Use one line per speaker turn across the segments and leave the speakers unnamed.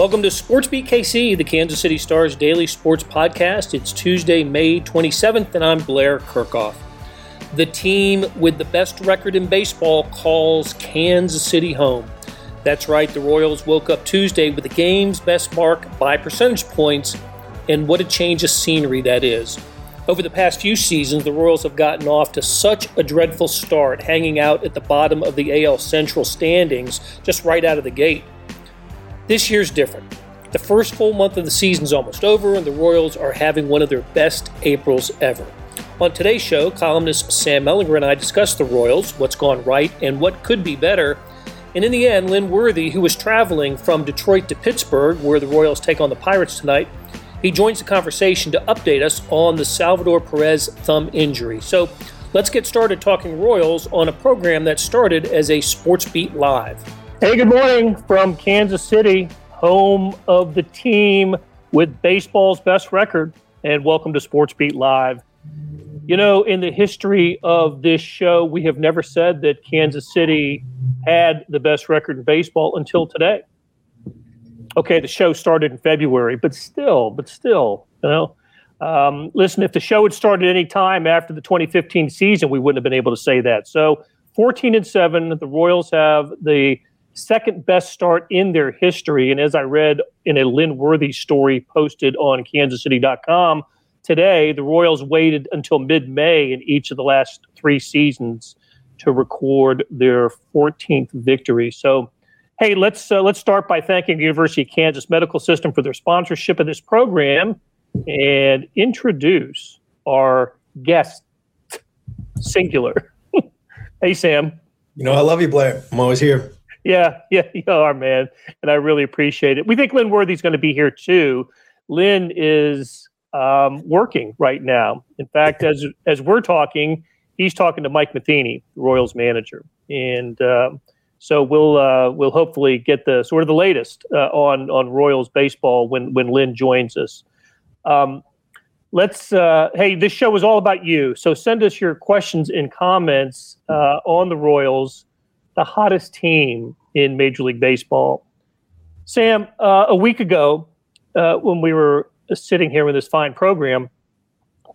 Welcome to Sports Beat KC, the Kansas City Stars daily sports podcast. It's Tuesday, May 27th, and I'm Blair Kerkhoff. The team with the best record in baseball calls Kansas City home. That's right, the Royals woke up Tuesday with the game's best mark by percentage points, and what a change of scenery that is. Over the past few seasons, the Royals have gotten off to such a dreadful start, hanging out at the bottom of the AL Central standings just right out of the gate. This year's different. The first full month of the season is almost over, and the Royals are having one of their best Aprils ever. On today's show, columnist Sam Mellinger and I discuss the Royals, what's gone right, and what could be better. And in the end, Lynn Worthy, who was traveling from Detroit to Pittsburgh, where the Royals take on the Pirates tonight, he joins the conversation to update us on the Salvador Perez thumb injury. So let's get started talking Royals on a program that started as a Sports Beat Live. Hey, good morning from Kansas City, home of the team with baseball's best record, and welcome to Sports Beat Live. You know, in the history of this show, we have never said that Kansas City had the best record in baseball until today. Okay, the show started in February, but still, but still, you know. Um, listen, if the show had started any time after the 2015 season, we wouldn't have been able to say that. So, 14 and 7, the Royals have the second best start in their history. And as I read in a Lynn Worthy story posted on kansascity.com today, the Royals waited until mid May in each of the last three seasons to record their 14th victory. So, hey, let's uh, let's start by thanking the University of Kansas Medical System for their sponsorship of this program and introduce our guest, singular. hey, Sam.
You know, I love you, Blair. I'm always here.
Yeah, yeah, you are, man. And I really appreciate it. We think Lynn Worthy's going to be here too. Lynn is um, working right now. In fact, as as we're talking, he's talking to Mike Matheny, the Royals manager, and um, so we'll uh, we'll hopefully get the sort of the latest uh, on on Royals baseball when when Lynn joins us. Um, let's uh, hey, this show is all about you. So send us your questions and comments uh, on the Royals the hottest team in Major League Baseball. Sam, uh, a week ago, uh, when we were sitting here with this fine program,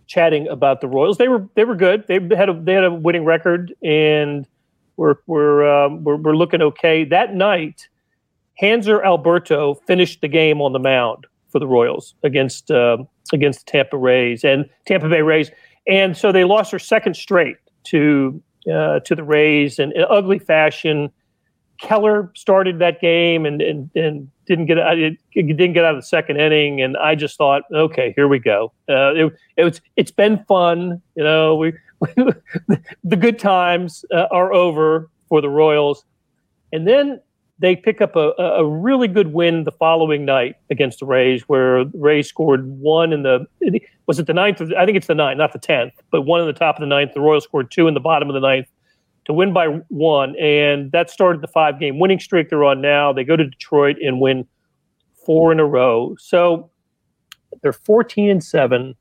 chatting about the Royals, they were they were good. They had a they had a winning record, and we're we're um, we're, we're looking okay. That night, Hanser Alberto finished the game on the mound for the Royals against uh, against the Tampa Rays and Tampa Bay Rays, and so they lost their second straight to uh, to the Rays in, in, ugly fashion. Keller started that game and and, and didn't get it didn't get out of the second inning, and I just thought, okay, here we go. Uh, it, it was it's been fun, you know. We, the good times uh, are over for the Royals, and then they pick up a, a really good win the following night against the Rays, where Rays scored one in the was it the ninth? I think it's the ninth, not the tenth, but one in the top of the ninth. The Royals scored two in the bottom of the ninth to win by one, and that started the five game winning streak they're on now. They go to Detroit and win four in a row. So they're 14 and seven.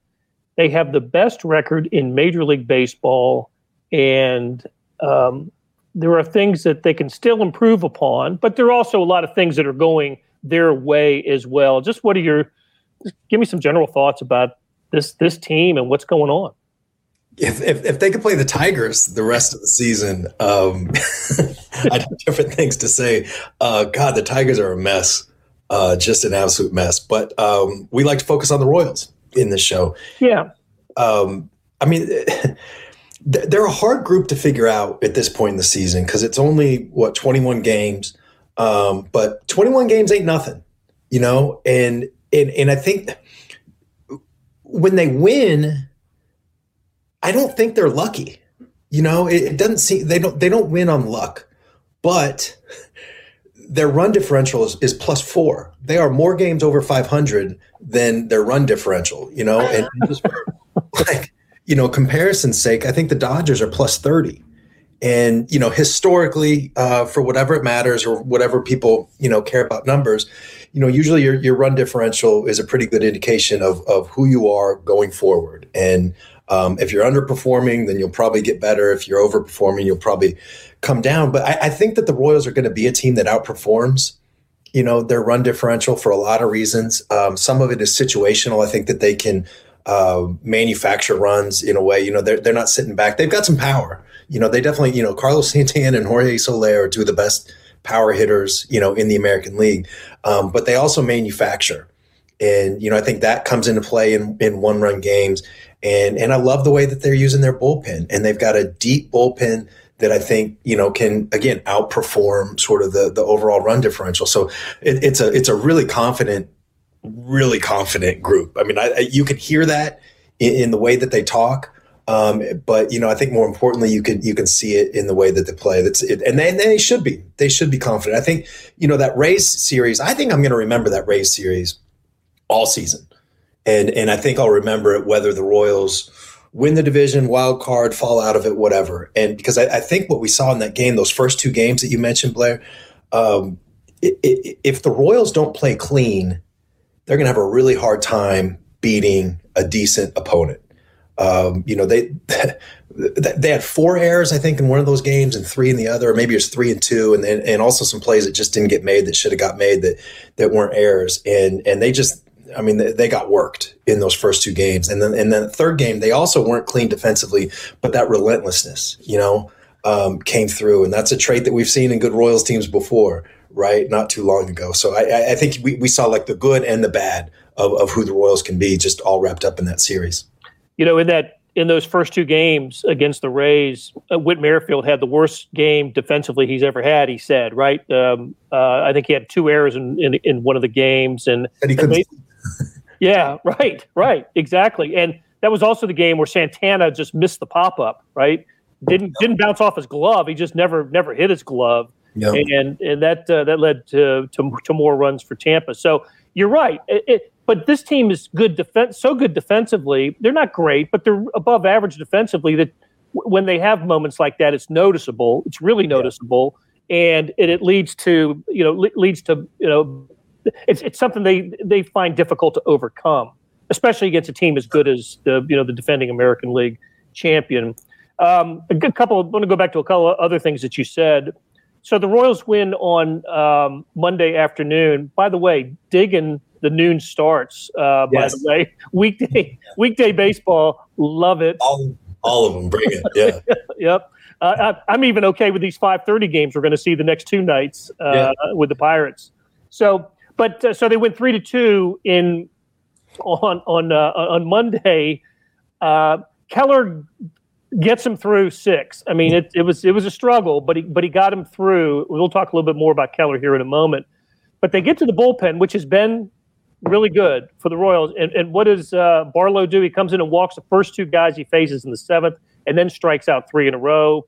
They have the best record in Major League Baseball, and um, there are things that they can still improve upon, but there are also a lot of things that are going their way as well. Just what are your give me some general thoughts about this this team and what's going on?
If, if, if they could play the Tigers the rest of the season, um, I have different things to say. Uh, God, the Tigers are a mess, uh, just an absolute mess. But um, we like to focus on the Royals in this show.
Yeah.
Um, I mean, they're a hard group to figure out at this point in the season because it's only what 21 games? Um, but 21 games ain't nothing you know? And and and i think when they win i don't think they're lucky you know? It, it doesn't seem they don't they don't win on luck but their run differential is, is plus four. They are more games over 500 than their run differential you know? And just like you know, comparison's sake, I think the Dodgers are plus 30. And, you know, historically, uh, for whatever it matters or whatever people, you know, care about numbers, you know, usually your, your run differential is a pretty good indication of, of who you are going forward. And um, if you're underperforming, then you'll probably get better. If you're overperforming, you'll probably come down. But I, I think that the Royals are going to be a team that outperforms you know, their run differential for a lot of reasons. Um, some of it is situational. I think that they can uh, manufacture runs in a way. You know, they're they're not sitting back. They've got some power. You know, they definitely. You know, Carlos Santana and Jorge Soler are two of the best power hitters. You know, in the American League, um, but they also manufacture. And you know, I think that comes into play in, in one run games. And and I love the way that they're using their bullpen. And they've got a deep bullpen that I think you know can again outperform sort of the the overall run differential. So it, it's a it's a really confident, really confident group. I mean, I, I, you can hear that in, in, the way that they talk. Um, but you know, I think more importantly, you can you can see it in the way that they play. That's it, and they, and they should be. They should be confident. I think you know that Rays series. I think I'm going to remember that Rays series all season, and and I think I'll remember it whether the Royals win the division, wild card, fall out of it, whatever. And because I, I think what we saw in that game, those first two games that you mentioned, Blair, um, it, it, if the Royals don't play clean, they're going to have a really hard time beating a decent opponent. Um, you know, they they had four errors, I think, in one of those games, and three in the other. Or maybe it was three and two, and then and also some plays that just didn't get made that should have got made that that weren't errors. And and they just I mean, they, got worked in those first two games, and then and then the third game they also weren't clean defensively, but that relentlessness, you know, um, came through, and that's a trait that we've seen in good Royals teams before, right? Not too long ago. So I, I think we, we saw like the good and the bad of, of who the Royals can be, just all wrapped up in that series.
You know, in that in those first two games against the Rays, uh, Whit Merrifield had the worst game defensively he's ever had. He said, right? Um, uh, I think he had two errors in, in, in one of the games, and,
and he couldn't,
yeah, right, right, exactly. And that was also the game where Santana just missed the pop up, right? Didn't didn't bounce off his glove. He just never never hit his glove, yep. and and that uh, that led to, to, to more runs for Tampa. So you're right. It, it, but this team is good defense, so good defensively. They're not great, but they're above average defensively. That w- when they have moments like that, it's noticeable. It's really noticeable, yeah. and it, it leads to you know le- leads to you know it's it's something they they find difficult to overcome, especially against a team as good as the you know the defending American League champion. Um, a good couple. I want to go back to a couple of other things that you said. So the Royals win on um, Monday afternoon. By the way, digging the noon starts. Uh, yes. By the way, weekday weekday baseball, love it.
All, all of them, bring it. Yeah.
yep. Uh, I, am even okay with these 5:30 games we're going to see the next two nights uh, yeah. with the Pirates. So but uh, so they went three to two in on on uh, on Monday. Uh, Keller gets him through six. I mean, it, it was it was a struggle, but he but he got him through. We'll talk a little bit more about Keller here in a moment. But they get to the bullpen, which has been really good for the Royals. And, and what does uh, Barlow do? He comes in and walks the first two guys he faces in the seventh, and then strikes out three in a row.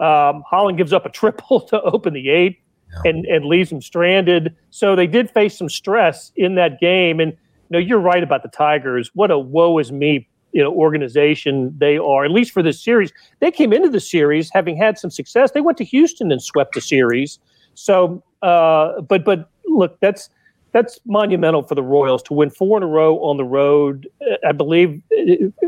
Um, Holland gives up a triple to open the eighth and, and leaves them stranded. So they did face some stress in that game. And you know, you're right about the Tigers. What a woe is me you know organization they are at least for this series. They came into the series having had some success. They went to houston and swept the series. So uh, but but look that's that's monumental for the royals to win four in a row on the road. I believe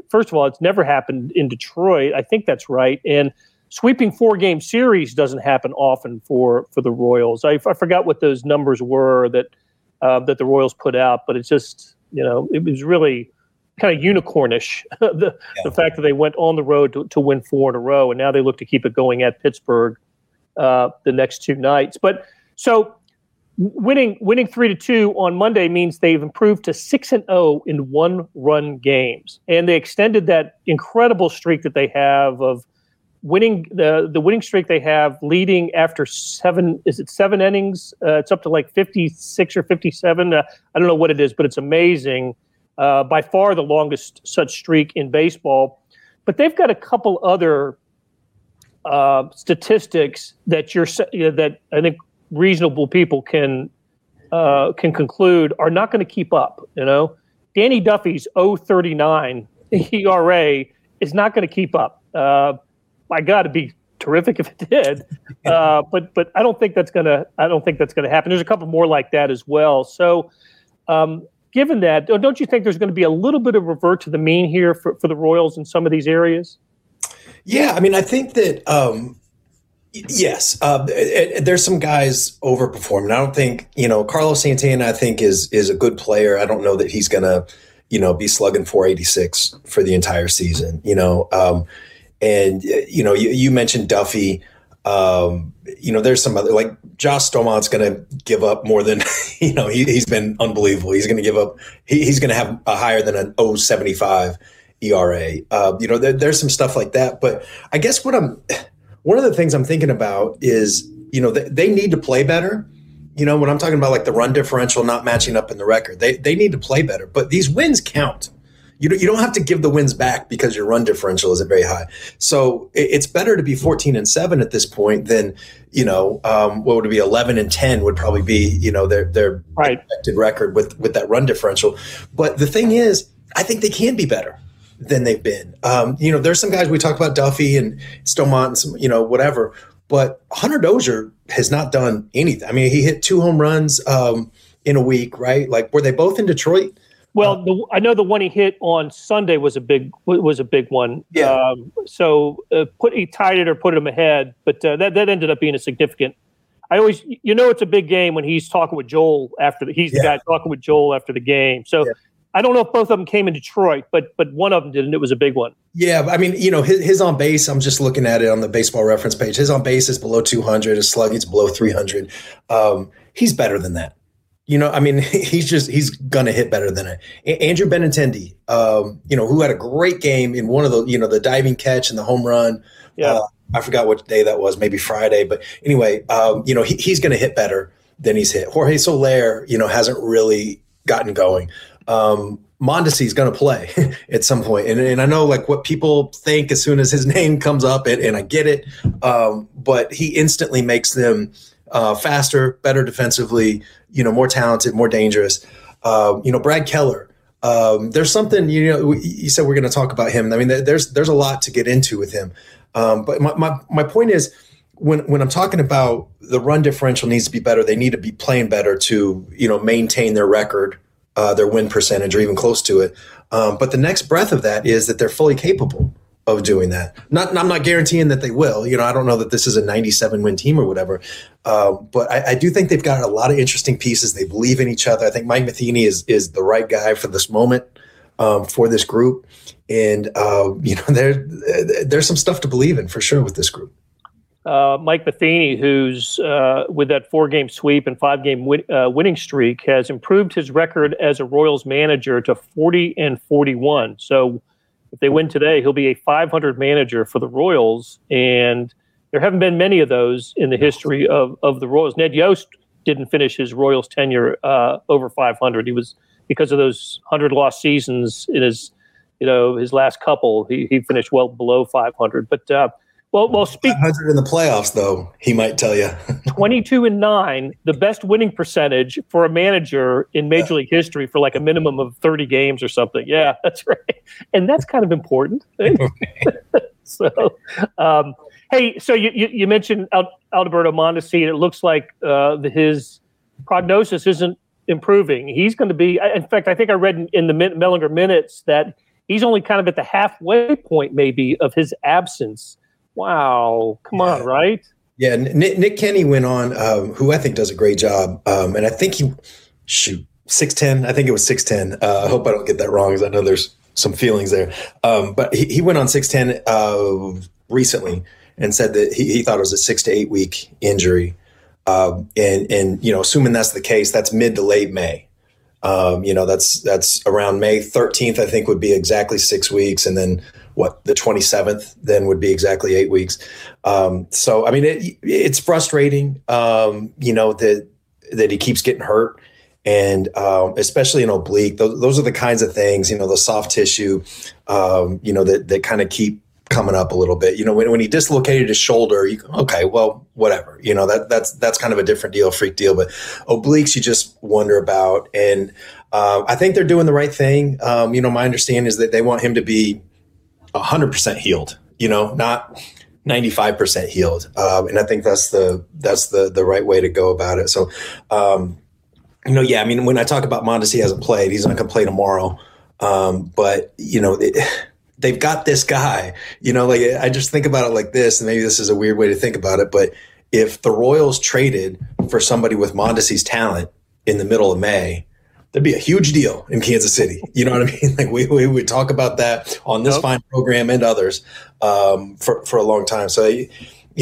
first of all it's never happened in detroit. I think that's right. And sweeping four game series doesn't happen often for for the Royals. I, I forgot what those numbers were that uh, that the Royals put out, but it's just you know it was really kind of unicornish the yeah. the fact that they went on the road to, to win four in a row, and now they look to keep it going at Pittsburgh uh, the next two nights. But so winning winning three to two on Monday means they've improved to six and zero oh in one run games, and they extended that incredible streak that they have of winning the the winning streak they have leading after seven is it seven innings uh, it's up to like 56 or 57 uh, i don't know what it is but it's amazing uh, by far the longest such streak in baseball but they've got a couple other uh, statistics that you're that i think reasonable people can uh, can conclude are not going to keep up you know danny duffy's 039 era is not going to keep up uh, my God, it'd be terrific if it did. Uh, but but I don't think that's gonna I don't think that's gonna happen. There's a couple more like that as well. So um, given that, don't you think there's going to be a little bit of revert to the mean here for, for the Royals in some of these areas?
Yeah, I mean, I think that um, Yes, uh, it, it, there's some guys overperforming. I don't think you know Carlos Santana. I think is is a good player. I don't know that he's gonna you know be slugging 486 for the entire season. You know, um, and you know you, you mentioned Duffy. Um, you know, there's some other like Josh Staumont going to give up more than you know. He, has been unbelievable. He's going to give up. He, he's going to have a higher than an 075 ERA. Uh, you know, there, there's some stuff like that. But I guess what I'm one of the things I'm thinking about is you know they, they need to play better. You know, when I'm talking about like the run differential not matching up in the record, they they need to play better. But these wins count you don't, you don't have to give the wins back because your run differential isn't very high. So it, it's better to be 14 and 7 at this point than, you know, um, what would it be 11 and 10 would probably be, you know, their their right. expected record with with that run differential. But the thing is, I think they can be better than they've been. Um, you know, there's some guys we talk about Duffy and Staumont and some, you know, whatever. But Hunter Dozier has not done anything. I mean, he hit two home runs um, in a week, right? Like, were they both in Detroit?
Well, the, I know the one he hit on Sunday was a big was a big one.
Yeah. Um,
so uh, put he tied it or put him ahead, but uh, that that ended up being a significant. I always, you know, it's a big game when he's talking with Joel after the, he's yeah. the guy talking with Joel after the game. So yeah. I don't know if both of them came in Detroit, but but one of them did, and it was a big one.
Yeah, I mean, you know, his, his on base. I'm just looking at it on the baseball reference page. His on base is below 200. His slugging's below 300. Um, he's better than that. You know, I mean, he's just he's gonna hit better than it. Andrew Benintendi, um, you know, who had a great game in one of the you know the diving catch and the home run.
Yeah, uh,
I forgot what day that was, maybe Friday, but anyway, um, you know, he, he's gonna hit better than he's hit. Jorge Soler, you know, hasn't really gotten going. Um, Mondesi's going to play at some. And, and I know like what people think as soon as his name comes up, and, and I get it. Um, but he instantly makes them uh, faster, better defensively, you know, more talented, more dangerous. Uh, you know, Brad Keller. Um, there's something you know. You said we're going to talk about him. I mean, there's there's a lot to get into with him. Um, but my, my my point is, when when I'm talking about the run differential needs to be better, they need to be playing better to you know maintain their record, uh, their win percentage, or even close to it. Um, but the next breath of that is that they're fully capable of doing that. Not, I'm not guaranteeing that they will. You know, I don't know that this is a 97 win team or whatever, uh, but I, I, do think they've got a lot of interesting pieces. They believe in each other. I think Mike Matheny is is the right guy for this moment um, for this group, and uh, you know, there there's some stuff to believe in for sure with this group.
Uh, Mike Matheny, who's uh, with that four game sweep and five game win, uh, winning streak, has improved his record as a Royals manager to 40 and 41. So if they win today, he'll be a 500 manager for the Royals, and there haven't been many of those in the history of of the Royals. Ned Yost didn't finish his Royals tenure uh, over 500. He was because of those 100 lost seasons in his you know his last couple. He he finished well below 500, but. Uh, well, well, speak.
100 in the playoffs, though he might tell you.
22 and nine, the best winning percentage for a manager in Major. League history for like a minimum of 30 games or something. Yeah, that's right, and that's kind of important. so, um, hey, so you, you, you mentioned Alberto Mondesi, and it looks like uh, the, his prognosis isn't improving. He's going to be. In fact, I think I read in, in the Mellinger minutes that he's only kind of at the halfway point, maybe, of his absence. Wow, come on, right?
Yeah, Nick, Nick Kenney went on, um, who I think does a great job, um, and I think he shoot six ten. I think it was six ten. Uh, I hope I don't get that wrong, because I know there's some feelings there. Um, but he, he, went on six ten uh, recently and said that he, he, thought it was a six to eight week injury, um, and and you know, assuming that's the case, that's mid to late May. Um, you know, that's that's around May 13th. I think would be exactly six weeks, and then what the 27th then would be exactly eight weeks. Um, so I mean, it, it's frustrating, um, you know, that that he keeps getting hurt, and um, especially in oblique. Those, those, are the kinds of things, you know, the soft tissue, um, you know, that that kind of keep coming up a little bit. You know, when, when he dislocated his shoulder, you okay, well, whatever. You know, that that's that's kind of a different deal, freak deal. But obliques, you just wonder about, and uh, I think they're doing the right thing. Um, you know, my understanding is that they want him to be 100% healed, you know, not 95% healed. Um, and I think that's the, that's the, the right way to go about it. So, um, you know, yeah, I mean, when I talk about Mondesi hasn't played, he's not going to play tomorrow. Um, but you know, it, they've got this guy. You know, like I just think about it like this, and maybe this is a weird way to think about it, but if the Royals traded for somebody with Mondesi's talent in the middle of May, that'd be a huge deal in Kansas City. You know what I mean? Like we, we would talk about that on this fine program and others um, for, for a long time. So, you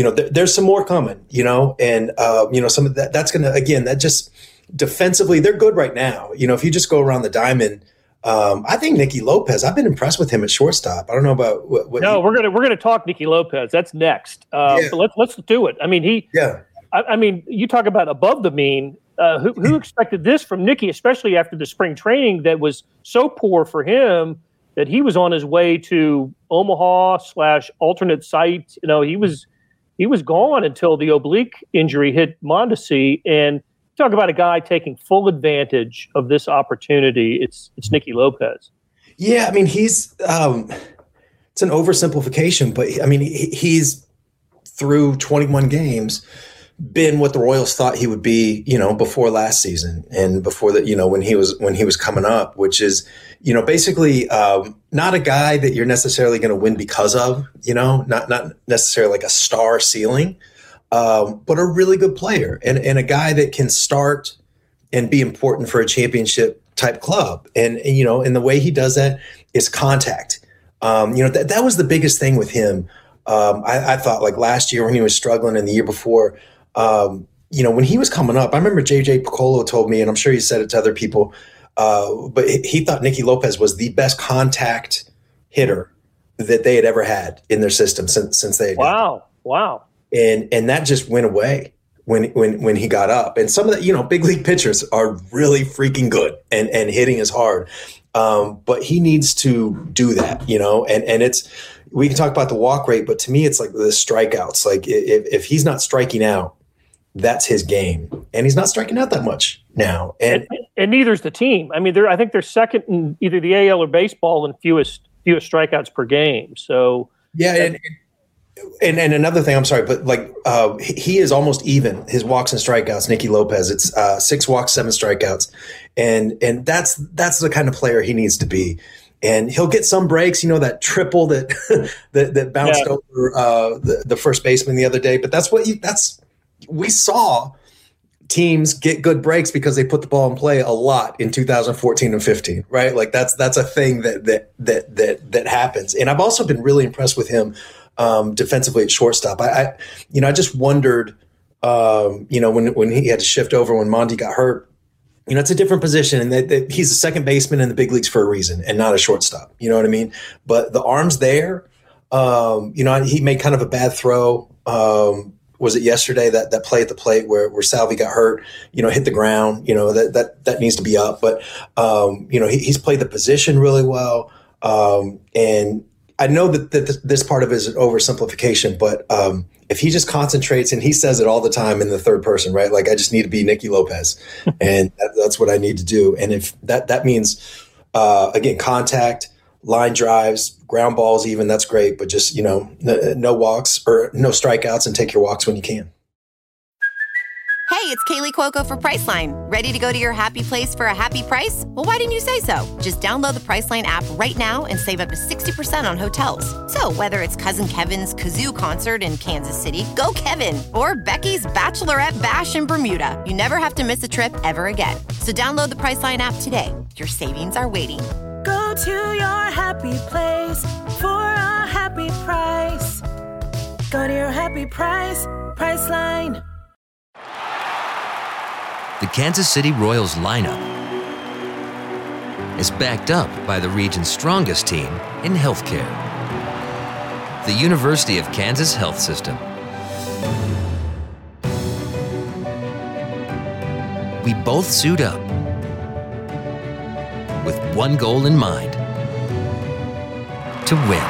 know, th- there's some more coming, you know, and, uh, you know, some of that, that's going to, again, that just defensively, they're good right now. You know, if you just go around the diamond, um, I think Nicky Lopez. I've been impressed with him at shortstop. I don't know about what. what
no, we're gonna we're gonna talk Nicky Lopez. That's next. Uh, yeah. let's let's do it. I mean, he.
Yeah.
I, I mean, you talk about above the mean. Uh, who, who expected this from Nicky, especially after the spring training that was so poor for him that he was on his way to Omaha slash alternate site. You know, he was he was gone until the oblique injury hit Mondesi, and talk about a guy taking full advantage of this opportunity. It's it's Nicky Lopez.
Yeah, I mean he's um, it's an oversimplification, but I mean he, he's through 21 games been what the Royals thought he would be, you know, before last season and before that, you know, when he was when he was coming up, which is, you know, basically um, not a guy that you're necessarily going to win because of, you know, not not necessarily like a star ceiling, um, but a really good player and, and a guy that can start and be important for a championship type club. And, and you know, and the way he does that is contact. Um, you know, that, that was the biggest thing with him. Um, I, I, thought like last year when he was struggling and the year before, um, you know, when he was coming up, I remember JJ Picollo told me, and I'm sure he said it to other people, uh, but he thought Nicky Lopez was the best contact hitter that they had ever had in their system since since they.
wow! Wow!
and and that just went away when when when he got up. And some of the you know big league pitchers are really freaking good and and hitting is hard, um, but he needs to do that, you know. And and it's we can talk about the walk rate, but to me, it's like the strikeouts. Like if if he's not striking out, that's his game, and he's not striking out that much now. And
and, and neither's the team. I mean, they're I think they're second in either the AL or baseball in fewest fewest strikeouts per game. So
yeah, and, and and, another thing, I'm sorry, but like uh, he is almost even his walks and strikeouts. Nicky Lopez, it's uh, six walks, seven strikeouts, and and that's that's the kind of player he needs to be. And he'll get some breaks, you know, that triple that that, that bounced yeah. over uh, the, the first baseman the other day. But that's what you, that's we saw teams get good breaks because they put the ball in play a lot in 2014 and 15 right like that's that's a thing that that that that that happens and i've also been really impressed with him um, defensively at shortstop. I, I, you know, I just wondered, um, you know, when when he had to shift over when Monty got hurt. You know, it's a different position, and that, that he's a second baseman in the big leagues for a reason, and not a shortstop. You know what I mean? But the arms there. Um, you know, he made kind of a bad throw. Um, was it yesterday that that play at the plate where where Salvy got hurt? You know, hit the ground. You know that that that needs to be up. But um, you know, he, he's played the position really well. Um, and I know that, that this part of it is an oversimplification, but um, if he just concentrates and he says it all the time in the third person, right? Like I just need to be Nicky Lopez, and that, that's what I need to do. And if that that means uh, again contact, line drives, ground balls, even that's great. But just you know, no, no walks or no strikeouts, and take your walks when you can.
Hey, it's Kaley Cuoco for Priceline. Ready to go to your happy place for a happy price? Well, why didn't you say so? Just download the Priceline app right now and save up to 60% on hotels. So, whether it's Cousin Kevin's Kazoo concert in Kansas City, go Kevin, or Becky's Bachelorette Bash in Bermuda, you never have to miss a trip ever again. So, download the Priceline app today. Your savings are waiting.
Go to your happy place for a happy price. Go to your happy price, Priceline.
The Kansas City Royals lineup is backed up by the region's strongest team in healthcare the University of Kansas Health System. We both suit up one goal in mind to win.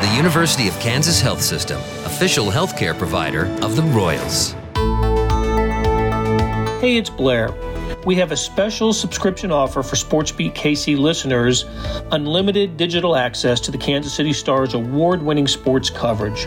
The University of Kansas Health System, official healthcare provider of the Royals.
Hey, it's Blair. We have a special subscription offer for SportsBeat KC listeners unlimited digital access to the Kansas City Stars award winning sports coverage.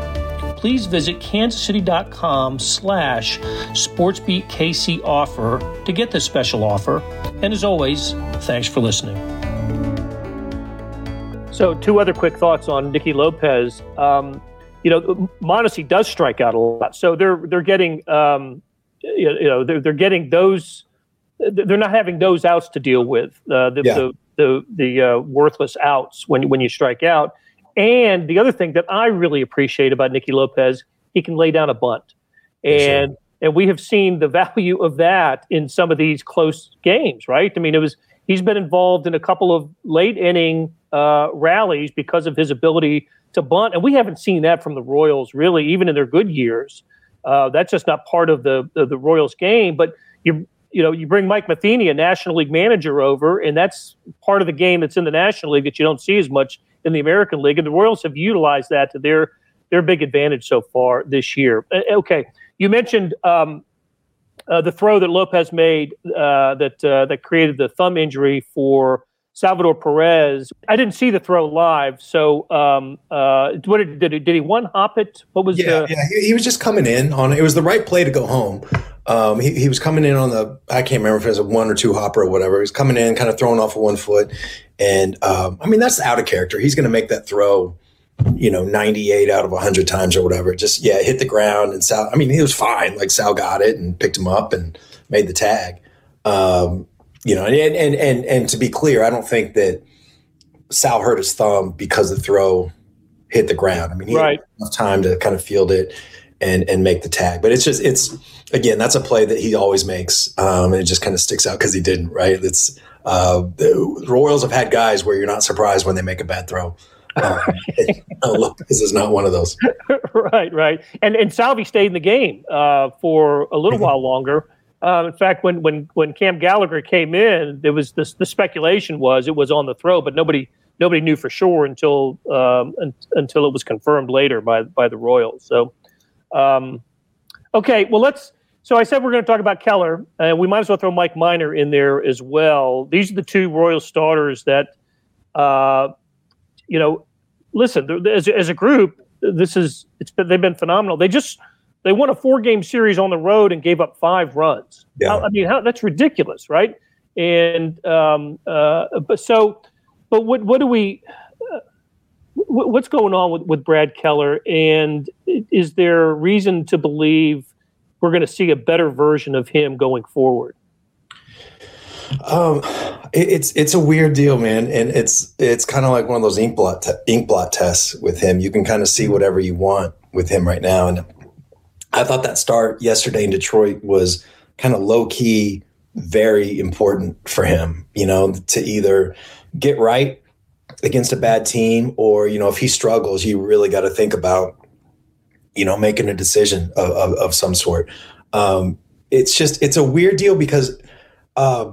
Please visit kansascity.com slash sportsbeatkc offer to get this special offer. And as always, thanks for listening. So, two other quick thoughts on Nicky Lopez. Um, you know, Mondesi does strike out a lot, so they're they're getting um, you know they're they're getting those they're not having those outs to deal with uh, the, yeah. the, the the uh, worthless outs when when you strike out. And the other thing that I really appreciate about Nicky Lopez, he can lay down a bunt, and sure. and we have seen the value of that in some of these close games. Right? I mean, it was he's been involved in a couple of late inning uh, rallies because of his ability to bunt, and we haven't seen that from the Royals really, even in their good years. Uh, that's just not part of the, the, the Royals game. But you you know you bring Mike Matheny, a National League manager, over, and that's part of the game that's in the National League that you don't see as much in the American League, and the Royals have utilized that to their their big advantage so far this year. Uh, okay, you mentioned. Um, uh, the throw that Lopez made uh, that uh, that created the thumb injury for Salvador Perez. I didn't see the throw live, so um, uh, what did, did he, did he one hop it? What was
yeah,
the?
Yeah, he, he, was just coming in on it was the right play to go home. Um, he, he was coming in on the I can't remember if it was a one or two hopper or whatever. He was coming in, kind of throwing off of one foot, and um, I mean that's out of character. He's going to make that throw, you know, ninety eight out of hundred times or whatever. Just yeah, hit the ground and Sal. I mean, he was fine. Like Sal got it and picked him up and made the tag. Um, you know, and, and and and to be clear, I don't think that Sal hurt his thumb because the throw hit the ground. I mean, he right. had enough time to kind of field it and and make the tag. But it's just it's again that's a play that he always makes, um, and it just kind of sticks out because he didn't. Right? It's uh, the Royals have had guys where you're not surprised when they make a bad throw. Um, this is not one of those.
right, right. And and Salvy stayed in the game uh, for a little mm-hmm. while longer. Um, in fact, when when when Cam Gallagher came in, there was this, the speculation was it was on the throw, but nobody nobody knew for sure until um, un, until it was confirmed later by by the Royals. So, um, okay, well let's. So I said we're going to talk about Keller, and we might as well throw Mike Minor in there as well. These are the two Royal starters that, uh, you know, listen as, as a group, this is it's been, they've been phenomenal. They just they won a four game series on the road and gave up five runs. Yeah. How, I mean, how, that's ridiculous, right? And um, uh, but so, but what what do we? Uh, what's going on with, with Brad Keller? And is there reason to believe we're going to see a better version of him going forward?
Um, it's it's a weird deal, man, and it's it's kind of like one of those ink blot te- ink blot tests with him. You can kind of see whatever you want with him right now, and I thought that start yesterday in Detroit was kind of low key, very important for him, you know, to either get right against a bad team or, you know, if he struggles, you really got to think about, you know, making a decision of, of, of some sort. Um, it's just, it's a weird deal because, uh,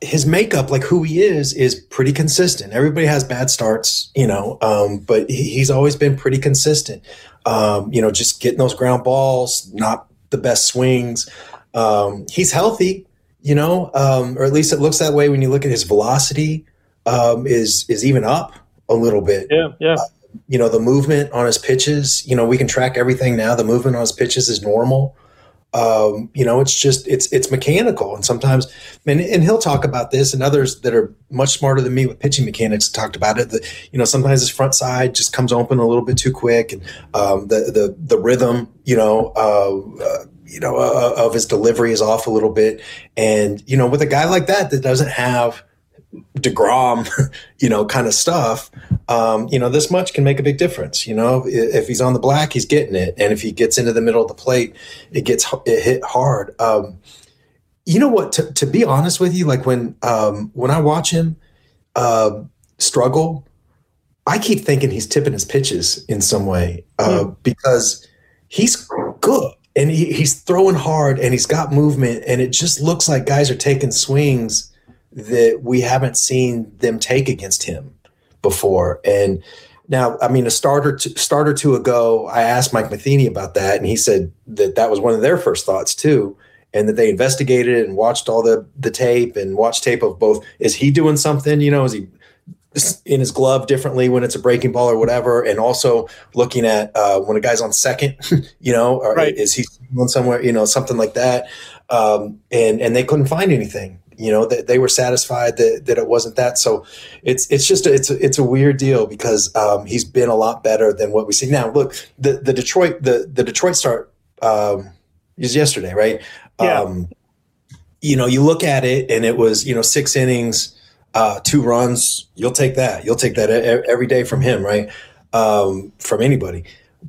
his makeup, like who he is, is pretty consistent. Everybody has bad starts, you know, um, but he's always been pretty consistent. Um, you know, just getting those ground balls, not the best swings. Um, he's healthy, you know, um, or at least it looks that way when you look at his velocity um, is is even up a little bit.
Yeah, yeah. Uh,
you know, the movement on his pitches. You know, we can track everything now. The movement on his pitches is normal um, you know, it's just it's it's mechanical, and sometimes, and, and he'll talk about this, and others that are much smarter than me with pitching mechanics talked about it. That you know, sometimes his front side just comes open a little bit too quick, and um, the the the rhythm, you know, uh, uh, you know, uh, of his delivery is off a little bit, and you know, with a guy like that that doesn't have DeGrom, you know, kind of stuff, um, you know, this much can make a big difference. You know, if he's on the black, he's getting it, and if he gets into the middle of the plate, it gets it hit hard. Um, you know what? To, to, be honest with you, like when um, when I watch him uh, struggle, I keep thinking he's tipping his pitches in some way uh, mm. because he's good. And he, he's throwing hard and he's got movement and it just looks like guys are taking swings that we haven't seen them take against him before. And now, I mean, a starter to, start or two ago, I asked Mike Matheny about that, and he said that that was one of their first thoughts too, and that they investigated and watched all the the tape and watched tape of both. Is he doing something? You know, is he in his glove differently when it's a breaking ball or whatever, and also looking at uh, when a guy's on second, you know, or right. is he on somewhere, you know, something like that. Um, and and they couldn't find anything. You know, that they, they were satisfied that, that it wasn't that. So it's it's just a, it's a, it's a weird deal because um, he's been a lot better than what we see now. Look, the the Detroit the the Detroit start um, is yesterday, right?
Yeah.
Um, you know, you look at it and it was you know six innings uh, two runs, you'll take that. You'll take that every day from him, right? Um, from anybody.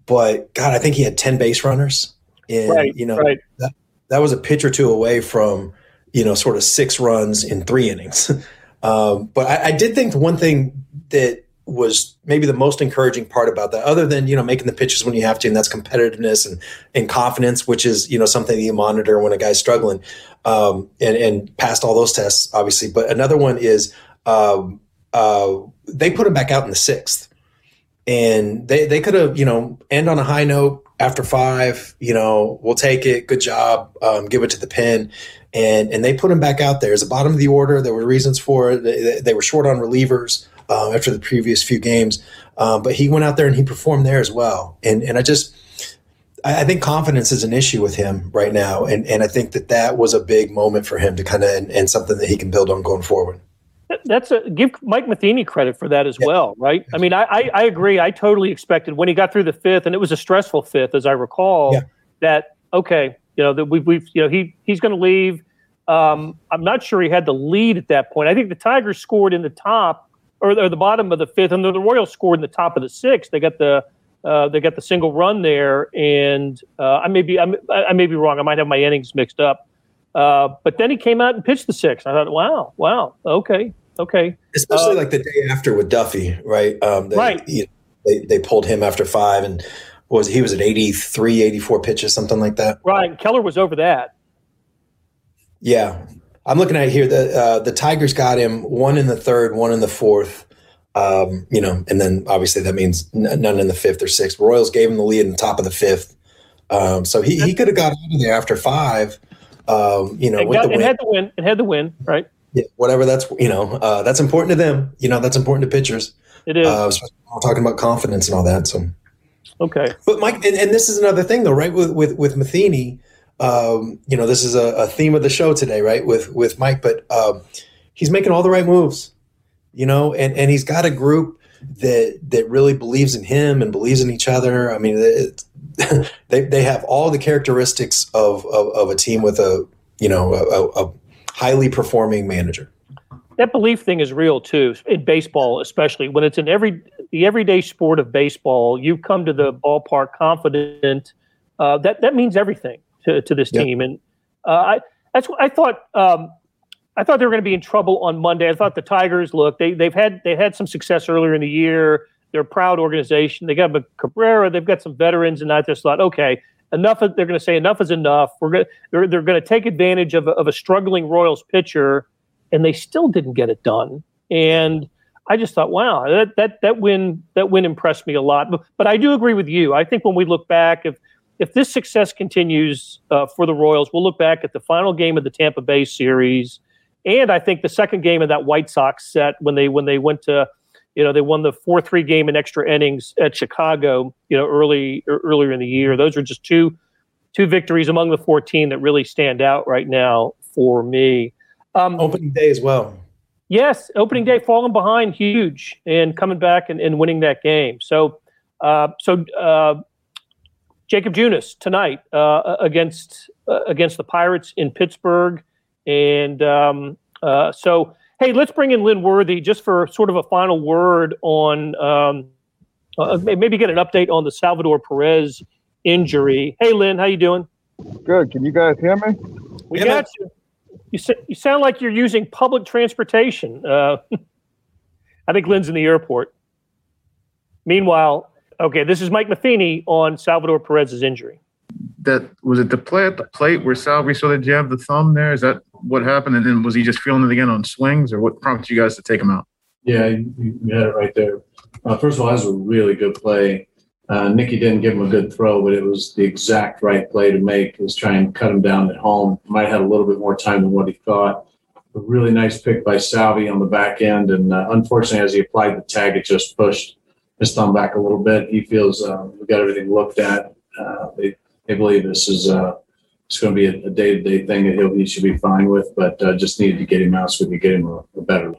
But God, I think he had ten base runners, and
right,
you know
right.
that, that was a pitch or two away from you know sort of six runs in three innings. um, but I, I did think the one thing that was maybe the most encouraging part about that, other than you know making the pitches when you have to, and that's competitiveness and and confidence, which is you know something that you monitor when a guy's struggling, um, and and passed all those tests obviously. But another one is um, uh, they put him back out in the sixth, and they they could have you know end on a high note after five. You know we'll take it, good job, um, give it to the pin. And, and they put him back out there as the bottom of the order. There were reasons for it. They, they were short on relievers uh, after the previous few games. Um, but he went out there and he performed there as well. And and I just I, I, think confidence is an issue with him right now, and and I think that that was a big moment for him to kind of and, and, something that he can build on going forward.
That's a give Mike Matheny credit for that as yeah. well, right? I mean, I, I, I agree. I totally expected when he got through the fifth, and it was a stressful fifth, as I recall. Yeah. That okay, you know that we've we've you know he he's going to leave. Um, I'm not sure he had the lead at that point. I think the Tigers scored in the top or, or the bottom of the fifth, and the Royals scored in the top of the sixth. They got the uh, they got the single run there, and uh, I may be I'm, I may be wrong. I might have my innings mixed up. Uh, but then he came out and pitched the sixth. I thought, wow, wow, okay, okay.
Especially uh, like the day after with Duffy, right? Um, they,
right.
He, they they pulled him after five, and was he was at 83, 84 pitches, something like that.
Right. Keller was over that.
Yeah, I'm looking at here. The uh, the Tigers got him one in the third, one in the fourth. Um, you know, and then obviously that means none in the fifth or sixth. Royals gave him the lead in the top of the fifth, um, so he, he could have got out of there after five. Um, you know,
and, got, had the win, and had the win, right?
Yeah, whatever. That's you know, uh, that's important to them. You know, that's important to pitchers.
It is.
Uh, talking about confidence and all that. So
okay,
but Mike, and, and this is another thing though, right? With with with Matheny um, you know, this is a, a, theme of the show today, right? With with Mike, but um, he's making all the right moves, you know, and and he's got a group that that really believes in him and believes in each other. I mean, they they have all the characteristics of, of, of a team with a you know a, a highly performing manager.
That belief thing is real too in baseball, especially when it's in every the everyday sport of baseball. You come to the ballpark confident. Uh, that that means everything to, to this yep. team. And uh, I that's what I thought. Um, I thought they were going to be in trouble on Monday. I thought the Tigers look they they've had they had some success earlier in the year. They're a proud organization. They got Cabrera. They've got some veterans, and I just thought, okay, enough. Of, they're going to say enough is enough. We're going they're they're going to take advantage of of a struggling Royals pitcher, and they still didn't get it done. And I just thought, wow, that that that win that win impressed me a lot. But, but I do agree with you. I think when we look back, if if this success continues uh, for the Royals, we'll look back at the final game of the Tampa Bay series, and I think the second game of that White Sox set when they when they went to, you know, they won the four three game in extra innings at Chicago, you know, early er, earlier in the year. Those are just two two victories among the fourteen that really stand out right now for me.
Um, opening day as well.
Yes, opening day falling behind huge and coming back and, and winning that game. So, uh, so uh, Jakob Junis tonight uh, against uh, against the Pirates in Pittsburgh, and um, uh, so hey, let's bring in Lynn Worthy just for sort of a final word on um, uh, maybe get an update on the Salvador Perez injury. Hey, Lynn, how you doing?
Good. Can you guys hear me?
We yeah, got you. You, you sound like you're using public transportation. Uh, I think Lynn's in the airport. Meanwhile, Okay, this is Mike Matheny on Salvador Perez's injury.
that was it the play at the plate where Salvy saw that jab the thumb there? Is that what happened? And then was he just feeling it again on swings, or what prompted you guys to take him out?
Yeah, you, you had it right there. Uh, first of all, that was a really good play. Uh, Nicky didn't give him a good throw, but it was the exact right play to make. Was trying to cut him down at home. Might have had a little bit more time than what he thought. A really nice pick by Salvy on the back end, and uh, unfortunately, as he applied the tag, it just pushed his thumb back a little bit. He feels uh, we got everything looked at. Uh, they they believe this is uh, it's going to be a, day to day thing that he'll, he should be fine with, but uh, just needed to get him out so we could get him a, a better.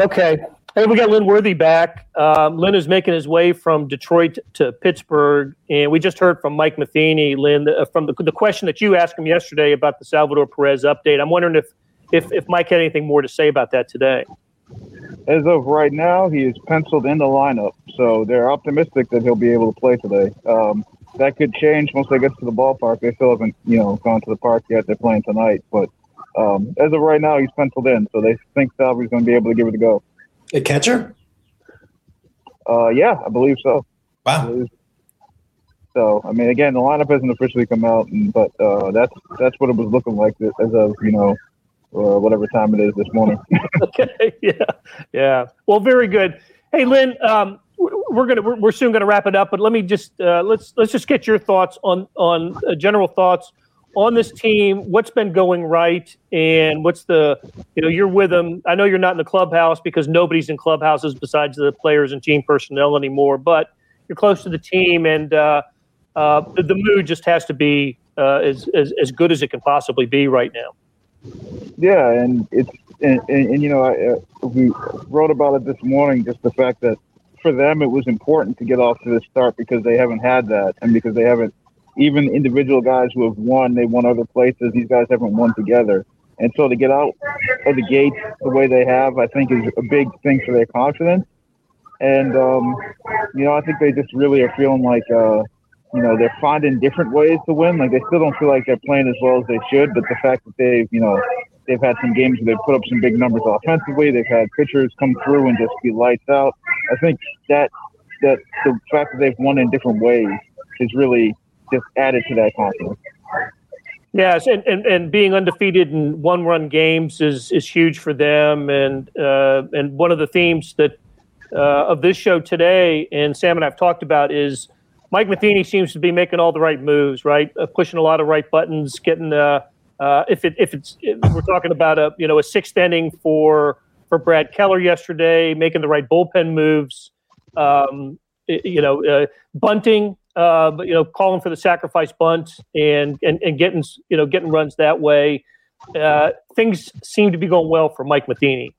Okay. Hey, we got Lynn Worthy back. Um, Lynn is making his way from Detroit to Pittsburgh, and we just heard from Mike Matheny, Lynn, uh, from the, the question that you asked him yesterday about the Salvador Perez update. I'm wondering if, if if Mike had anything more to say about that today.
As of right now, he is penciled in the lineup, so they're optimistic that he'll be able to play today. Um, that could change once they get to the ballpark. They still haven't, you know, gone to the park yet. They're playing tonight, but um, as of right now, he's penciled in, so they think Salvador's going to be able to give it a go.
A catcher?
Uh, yeah, I believe so.
Wow.
I believe so. I mean, again, the lineup hasn't officially come out, and, but uh, that's that's what it was looking like as of you know uh, whatever time it is this morning.
okay. Yeah. Yeah. Well, very good. Hey, Lynn. Um, we're gonna we're, we're soon gonna wrap it up, but let me just uh, let's let's just get your thoughts on on uh, general thoughts on this team. What's been going right, and what's the you know you're with them. I know you're not in the clubhouse because nobody's in clubhouses besides the players and team personnel anymore, but you're close to the team, and uh, uh, the, the, mood just has to be uh, as, as as good as it can possibly be right now.
Yeah, and it's and, and, and you know I, uh, we wrote about it this morning. Just the fact that for them, it was important to get off to the start because they haven't had that, and because they haven't even individual guys who have won, they won other places. These guys haven't won together, and so to get out of the gate the way they have, I think, is a big thing for their confidence. And um, you know, I think they just really are feeling like uh, you know they're finding different ways to win. Like they still don't feel like they're playing as well as they should, but the fact that they've you know they've had some games where they've put up some big numbers offensively. They've had pitchers come through and just be lights out. I think that that the fact that they've won in different ways is really just added to that confidence.
Yes, and, and, and being undefeated in one run games is, is huge for them. And uh, and one of the themes that uh, of this show today, and Sam and I've talked about, is Mike Matheny seems to be making all the right moves, right? Uh, pushing a lot of right buttons, getting uh, uh, if it if it's if we're talking about a you know a sixth inning for for Brad Keller yesterday, making the right bullpen moves, um, you know, uh, bunting, uh, but you know, calling for the sacrifice bunt and and and getting you know getting runs that way. Uh, things seem to be going well for Mike Matheny.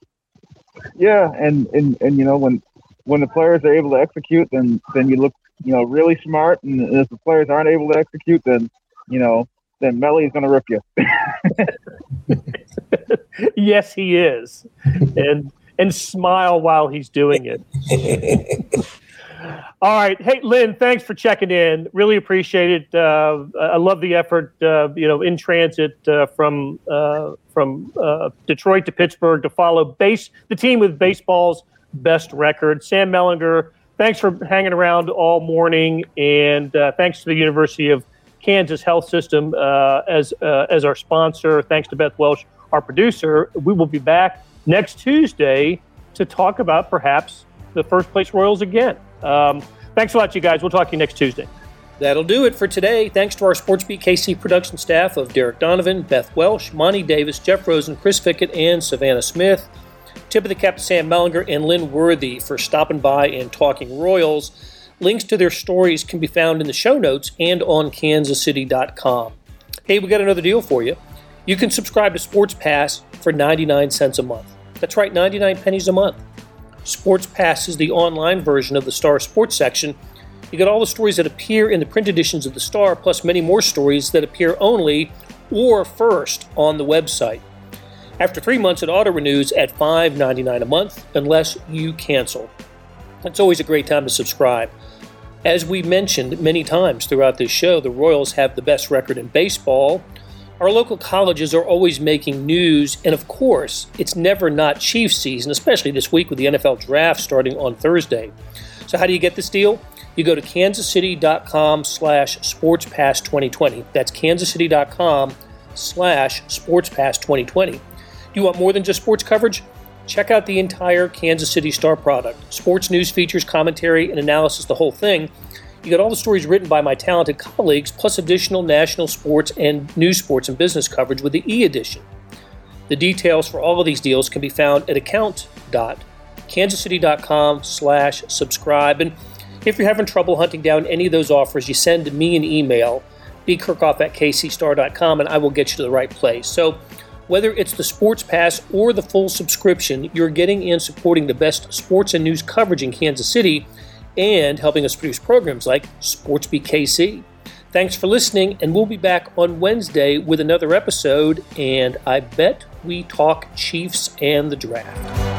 Yeah, and and and you know when when the players are able to execute, then then you look you know really smart, and if the players aren't able to execute, then you know then Melly's going to rip you.
yes, he is, and and smile while he's doing it. All right, hey Lynn, thanks for checking in. Really appreciate it. Uh, I love the effort. Uh, you know, in transit uh, from uh, from uh, Detroit to Pittsburgh to follow base the team with baseball's best record. Sam Mellinger, thanks for hanging around all morning, and uh, thanks to the University of Kansas Health System as as our sponsor. Thanks to Beth Welsh, our producer. We will be back next Tuesday to talk about perhaps the first place Royals again. Um, thanks a lot, you guys. We'll talk to you next Tuesday. That'll do it for today. Thanks to our SportsBeat KC production staff of Derek Donovan, Beth Welsh, Monty Davis, Jeff Rosen, Chris Fickett, and Savannah Smith. Tip of the cap to Sam Mellinger and Lynn Worthy for stopping by and talking Royals. Links to their stories can be found in the show notes and on kansascity.com. Hey, we got another deal for you. You can subscribe to Sports Pass for 99 cents a month. That's right, 99 pennies a month. Sports Pass is the online version of the Star Sports section. You get all the stories that appear in the print editions of the Star, plus many more stories that appear only or first on the website. After three months, it auto renews at $5.99 a month unless you cancel. It's always a great time to subscribe. As we mentioned many times throughout this show, the Royals have the best record in baseball. Our local colleges are always making news, and of course, it's never not Chiefs season, especially this week with the NFL draft starting on Thursday. So how do you get this deal? You go to kansascity.com slash sportspass2020. That's kansascity.com slash sportspass2020. Do you want more than just sports coverage? Check out the entire Kansas City Star product. Sports news features, commentary, and analysis, the whole thing. You got all the stories written by my talented colleagues, plus additional national sports and news sports and business coverage with the e edition. The details for all of these deals can be found at account.kansascity.com slash subscribe. And if you're having trouble hunting down any of those offers, you send me an email, bkerkhoff at kcstar.com, and I will get you to the right place. So whether it's the Sports Pass or the full subscription, you're getting and supporting the best sports and news coverage in Kansas City and helping us produce programs like SportsBeat KC. Thanks for listening, and we'll be back on Wednesday with another episode. And I bet we talk Chiefs and the draft.